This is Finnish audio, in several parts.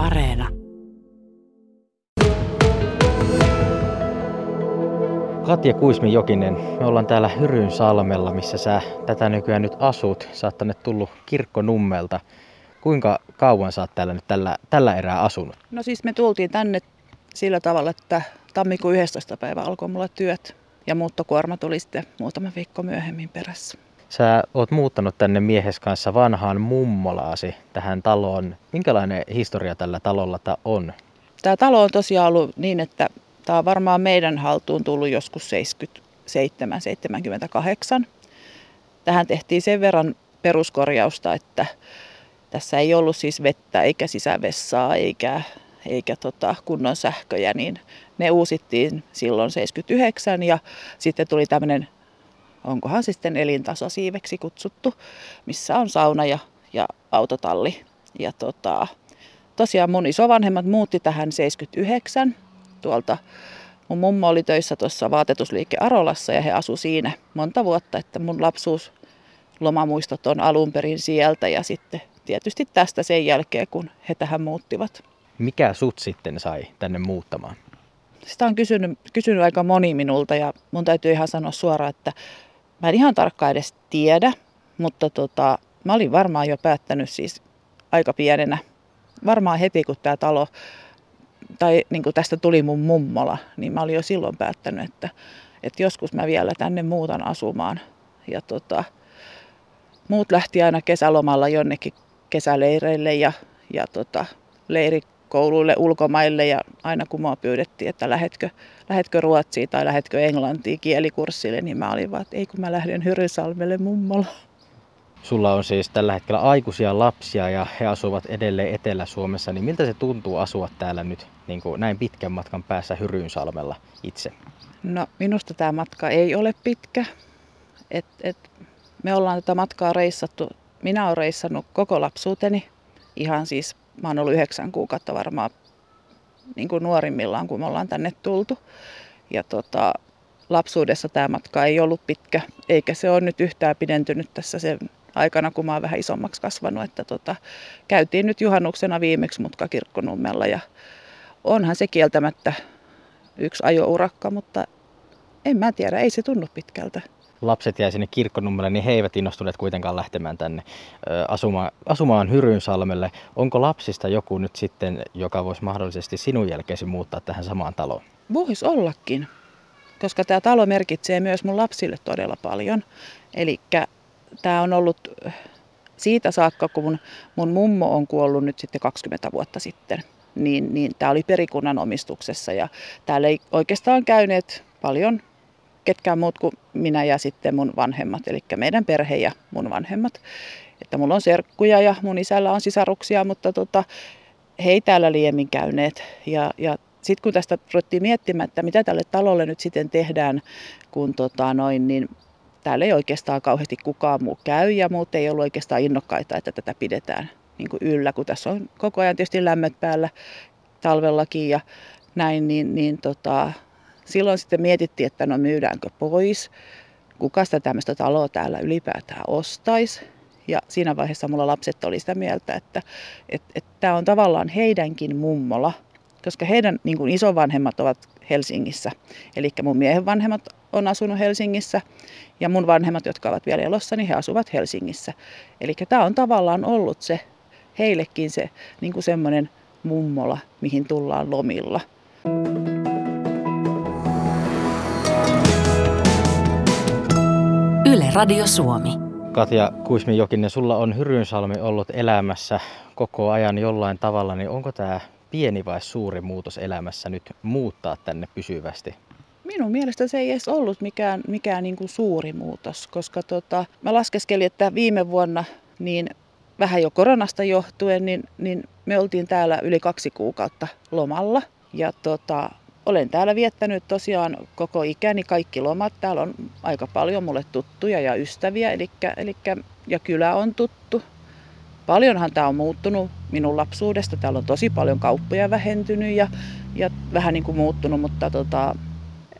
Areena. Katja Kuismi Jokinen, me ollaan täällä Hyryn salmella, missä sä tätä nykyään nyt asut. Sä oot tänne tullut Kirkkonummelta. Kuinka kauan sä oot täällä nyt tällä, tällä erää asunut? No siis me tultiin tänne sillä tavalla, että tammikuun 11. päivä alkoi mulla työt ja muuttokuorma tuli sitten muutama viikko myöhemmin perässä. Sä oot muuttanut tänne miehes kanssa vanhaan mummolaasi tähän taloon. Minkälainen historia tällä talolla on? Tämä talo on tosiaan ollut niin, että tämä on varmaan meidän haltuun tullut joskus 77-78. Tähän tehtiin sen verran peruskorjausta, että tässä ei ollut siis vettä eikä sisävessaa eikä, eikä tota kunnon sähköjä, niin ne uusittiin silloin 79 ja sitten tuli tämmöinen, onkohan sitten elintasosiiveksi kutsuttu, missä on sauna ja, ja autotalli. Ja tota, tosiaan mun isovanhemmat muutti tähän 79 tuolta. Mun mummo oli töissä tuossa vaatetusliike Arolassa ja he asu siinä monta vuotta, että mun lapsuus lomamuistot on alun perin sieltä ja sitten tietysti tästä sen jälkeen, kun he tähän muuttivat. Mikä sut sitten sai tänne muuttamaan? Sitä on kysynyt, kysynyt aika moni minulta ja mun täytyy ihan sanoa suoraan, että mä en ihan tarkkaan edes tiedä, mutta tota, mä olin varmaan jo päättänyt siis aika pienenä, varmaan heti kun tämä talo, tai niin kuin tästä tuli mun mummola, niin mä olin jo silloin päättänyt, että, että joskus mä vielä tänne muutan asumaan. Ja tota, muut lähti aina kesälomalla jonnekin kesäleireille ja, ja tota, leirikouluille ulkomaille ja aina kun mua pyydettiin, että lähetkö, lähetkö Ruotsiin tai lähetkö Englantiin kielikurssille, niin mä olin vaan, että ei kun mä lähden Hyrysalmelle mummolla. Sulla on siis tällä hetkellä aikuisia lapsia ja he asuvat edelleen Etelä-Suomessa, niin miltä se tuntuu asua täällä nyt niin kuin näin pitkän matkan päässä Hyrynsalmella itse? No minusta tämä matka ei ole pitkä. Et, et, me ollaan tätä matkaa reissattu minä olen reissannut koko lapsuuteni. Ihan siis, mä oon ollut yhdeksän kuukautta varmaan niin kuin nuorimmillaan, kun me ollaan tänne tultu. Ja tota, lapsuudessa tämä matka ei ollut pitkä, eikä se ole nyt yhtään pidentynyt tässä sen aikana, kun mä oon vähän isommaksi kasvanut. Että tota, käytiin nyt juhannuksena viimeksi mutka kirkkonummella ja onhan se kieltämättä yksi ajourakka, mutta en mä tiedä, ei se tunnu pitkältä lapset jäi sinne kirkkonummelle, niin he eivät innostuneet kuitenkaan lähtemään tänne asumaan, asumaan Hyrynsalmelle. Onko lapsista joku nyt sitten, joka voisi mahdollisesti sinun jälkeesi muuttaa tähän samaan taloon? Voisi ollakin, koska tämä talo merkitsee myös mun lapsille todella paljon. Eli tämä on ollut siitä saakka, kun mun, mun mummo on kuollut nyt sitten 20 vuotta sitten, niin, niin tämä oli perikunnan omistuksessa ja täällä ei oikeastaan käyneet paljon ketkään muut kuin minä ja sitten mun vanhemmat, eli meidän perhe ja mun vanhemmat. Että mulla on serkkuja ja mun isällä on sisaruksia, mutta tota, he ei täällä liiemmin käyneet. Ja, ja sitten kun tästä ruvettiin miettimään, että mitä tälle talolle nyt sitten tehdään, kun tota noin, niin täällä ei oikeastaan kauheasti kukaan muu käy ja muut ei ollut oikeastaan innokkaita, että tätä pidetään niin kuin yllä, kun tässä on koko ajan tietysti lämmöt päällä talvellakin ja näin, niin, niin tota, silloin sitten mietittiin, että no myydäänkö pois, kuka sitä tämmöistä taloa täällä ylipäätään ostaisi. Ja siinä vaiheessa mulla lapset oli sitä mieltä, että tämä on tavallaan heidänkin mummola, koska heidän niin kuin isovanhemmat ovat Helsingissä. Eli mun miehen vanhemmat on asunut Helsingissä ja mun vanhemmat, jotka ovat vielä elossa, niin he asuvat Helsingissä. Eli tämä on tavallaan ollut se heillekin se niin semmoinen mummola, mihin tullaan lomilla. Yle Radio Suomi. Katja Kuismi-Jokinen, sulla on Hyrynsalmi ollut elämässä koko ajan jollain tavalla, niin onko tämä pieni vai suuri muutos elämässä nyt muuttaa tänne pysyvästi? Minun mielestä se ei edes ollut mikään, mikään niin kuin suuri muutos, koska tota, mä laskeskelin, että viime vuonna niin vähän jo koronasta johtuen, niin, niin me oltiin täällä yli kaksi kuukautta lomalla. Ja tota, olen täällä viettänyt tosiaan koko ikäni kaikki lomat. Täällä on aika paljon mulle tuttuja ja ystäviä, eli, eli, ja kylä on tuttu. Paljonhan tämä on muuttunut minun lapsuudesta. Täällä on tosi paljon kauppoja vähentynyt ja, ja vähän niin kuin muuttunut, mutta tota,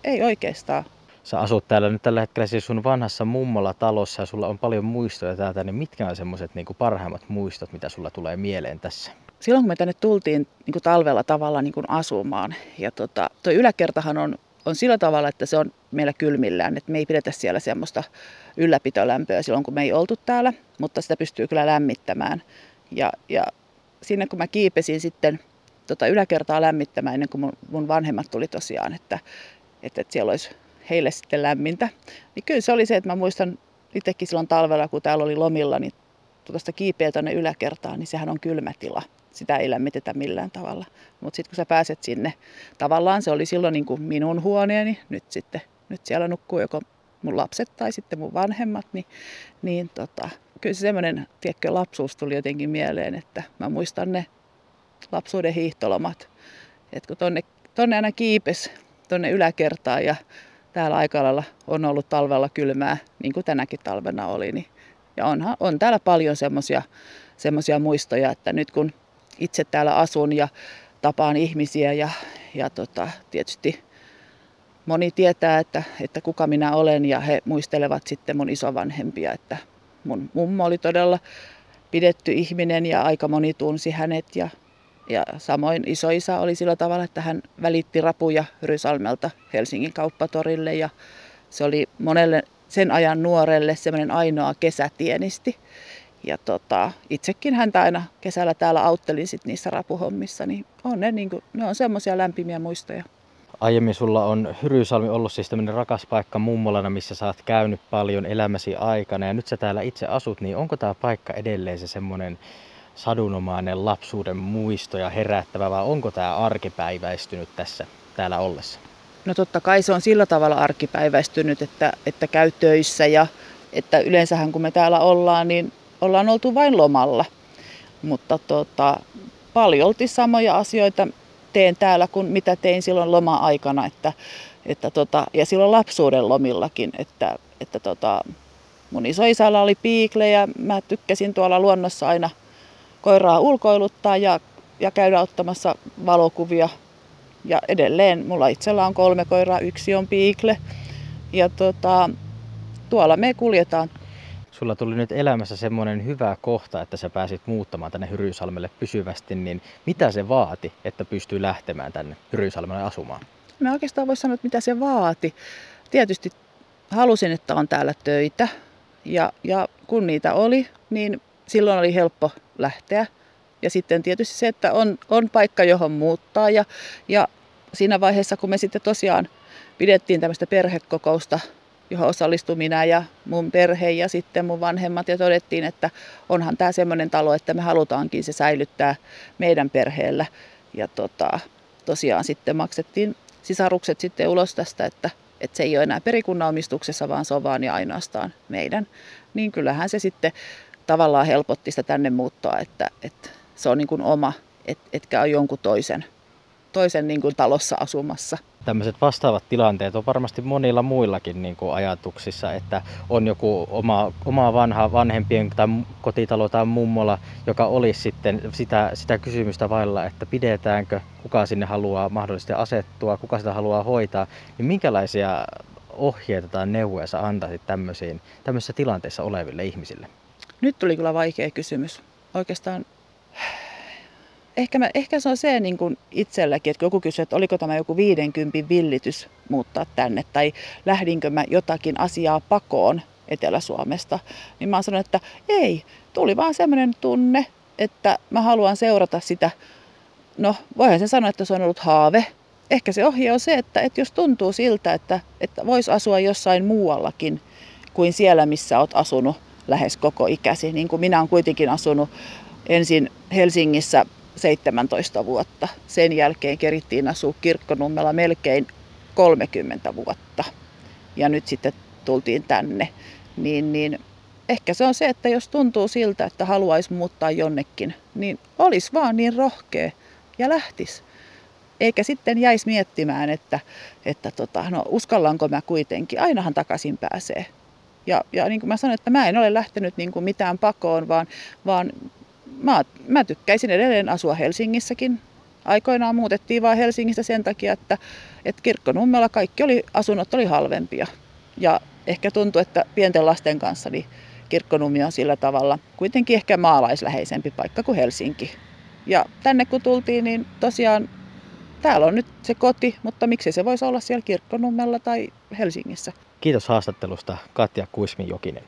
ei oikeastaan. Sä asut täällä nyt tällä hetkellä siis sun vanhassa mummolla talossa ja sulla on paljon muistoja täältä, niin mitkä on semmoiset niin parhaimmat muistot, mitä sulla tulee mieleen tässä? Silloin kun me tänne tultiin niin kuin talvella tavalla niin kuin asumaan, ja tota, tuo yläkertahan on, on sillä tavalla, että se on meillä kylmillään, että me ei pidetä siellä semmoista ylläpitolämpöä silloin, kun me ei oltu täällä, mutta sitä pystyy kyllä lämmittämään. Ja, ja sinne kun mä kiipesin sitten tota yläkertaa lämmittämään ennen kuin mun, mun vanhemmat tuli tosiaan, että, että, että siellä olisi heille sitten lämmintä. Niin kyllä se oli se, että mä muistan itsekin silloin talvella, kun täällä oli lomilla, niin tuosta kiipeä tuonne yläkertaan, niin sehän on kylmä tila. Sitä ei lämmitetä millään tavalla. Mutta sitten kun sä pääset sinne, tavallaan se oli silloin niin kuin minun huoneeni, nyt sitten nyt siellä nukkuu joko mun lapset tai sitten mun vanhemmat, niin, niin tota, kyllä se semmoinen, tiedätkö, lapsuus tuli jotenkin mieleen, että mä muistan ne lapsuuden hiihtolomat. Että kun tonne, tonne aina kiipes tonne yläkertaan ja täällä aika on ollut talvella kylmää, niin kuin tänäkin talvena oli. Niin, ja onhan, on täällä paljon semmoisia semmosia muistoja, että nyt kun itse täällä asun ja tapaan ihmisiä ja, ja tota, tietysti moni tietää, että, että kuka minä olen ja he muistelevat sitten mun isovanhempia, että mun mummo oli todella pidetty ihminen ja aika moni tunsi hänet ja, ja samoin isoisa oli sillä tavalla, että hän välitti rapuja Rysalmelta Helsingin kauppatorille ja se oli monelle sen ajan nuorelle semmoinen ainoa kesätienisti. Ja tota, itsekin häntä aina kesällä täällä auttelin sit niissä rapuhommissa, niin on ne, niin kuin, ne on semmoisia lämpimiä muistoja. Aiemmin sulla on Hyryysalmi ollut siis tämmöinen rakas paikka mummolana, missä sä oot käynyt paljon elämäsi aikana ja nyt sä täällä itse asut, niin onko tämä paikka edelleen se semmoinen sadunomainen lapsuuden muisto ja herättävä vai onko tämä arkipäiväistynyt tässä täällä ollessa? No totta kai se on sillä tavalla arkipäiväistynyt, että, että käy töissä ja että yleensähän kun me täällä ollaan, niin ollaan oltu vain lomalla. Mutta tota, paljolti samoja asioita teen täällä kuin mitä tein silloin loma-aikana. Että, että tota, ja silloin lapsuuden lomillakin, että, että tota, mun isoisällä oli piikle ja mä tykkäsin tuolla luonnossa aina koiraa ulkoiluttaa ja, ja käydä ottamassa valokuvia. Ja edelleen mulla itsellä on kolme koiraa, yksi on piikle. Ja tota, tuolla me kuljetaan sulla tuli nyt elämässä semmoinen hyvä kohta, että sä pääsit muuttamaan tänne Hyryysalmelle pysyvästi, niin mitä se vaati, että pystyy lähtemään tänne Hyryysalmelle asumaan? Mä oikeastaan voisi sanoa, että mitä se vaati. Tietysti halusin, että on täällä töitä ja, ja kun niitä oli, niin silloin oli helppo lähteä. Ja sitten tietysti se, että on, on paikka, johon muuttaa ja, ja siinä vaiheessa, kun me sitten tosiaan pidettiin tämmöistä perhekokousta johon osallistui minä ja mun perhe ja sitten mun vanhemmat ja todettiin, että onhan tämä semmoinen talo, että me halutaankin se säilyttää meidän perheellä. Ja tota, tosiaan sitten maksettiin sisarukset sitten ulos tästä, että, että se ei ole enää perikunnan omistuksessa, vaan se on vaan ja ainoastaan meidän. Niin kyllähän se sitten tavallaan helpotti sitä tänne muuttoa, että, että se on niin kuin oma, et, etkä ole jonkun toisen, toisen niin kuin talossa asumassa tämmöiset vastaavat tilanteet on varmasti monilla muillakin niin kuin ajatuksissa, että on joku oma, oma vanha vanhempien tai kotitalo tai mummola, joka olisi sitten sitä, sitä kysymystä vailla, että pidetäänkö, kuka sinne haluaa mahdollisesti asettua, kuka sitä haluaa hoitaa, niin minkälaisia ohjeita tai neuvoja sä antaisit tämmöisiin, tämmöisissä tilanteissa oleville ihmisille? Nyt tuli kyllä vaikea kysymys. Oikeastaan ehkä, mä, ehkä se on se niin kuin itselläkin, että joku kysyy, että oliko tämä joku 50 villitys muuttaa tänne, tai lähdinkö mä jotakin asiaa pakoon Etelä-Suomesta, niin mä oon sanonut, että ei, tuli vaan semmoinen tunne, että mä haluan seurata sitä, no voihan se sanoa, että se on ollut haave. Ehkä se ohje on se, että, että jos tuntuu siltä, että, että voisi asua jossain muuallakin kuin siellä, missä oot asunut lähes koko ikäsi, niin kuin minä olen kuitenkin asunut ensin Helsingissä 17 vuotta. Sen jälkeen kerittiin asua kirkkonummella melkein 30 vuotta. Ja nyt sitten tultiin tänne. Niin, niin ehkä se on se, että jos tuntuu siltä, että haluaisi muuttaa jonnekin, niin olisi vaan niin rohkea ja lähtis. Eikä sitten jäisi miettimään, että, että tota, no, uskallanko mä kuitenkin. Ainahan takaisin pääsee. Ja, ja niin kuin mä sanoin, että mä en ole lähtenyt niin kuin mitään pakoon, vaan, vaan mä, mä tykkäisin edelleen asua Helsingissäkin. Aikoinaan muutettiin vain Helsingistä sen takia, että, että kirkkonummella kaikki oli, asunnot oli halvempia. Ja ehkä tuntuu, että pienten lasten kanssa niin kirkkonummi on sillä tavalla kuitenkin ehkä maalaisläheisempi paikka kuin Helsinki. Ja tänne kun tultiin, niin tosiaan täällä on nyt se koti, mutta miksi se voisi olla siellä Kirkkonummella tai Helsingissä. Kiitos haastattelusta Katja Kuismi-Jokinen.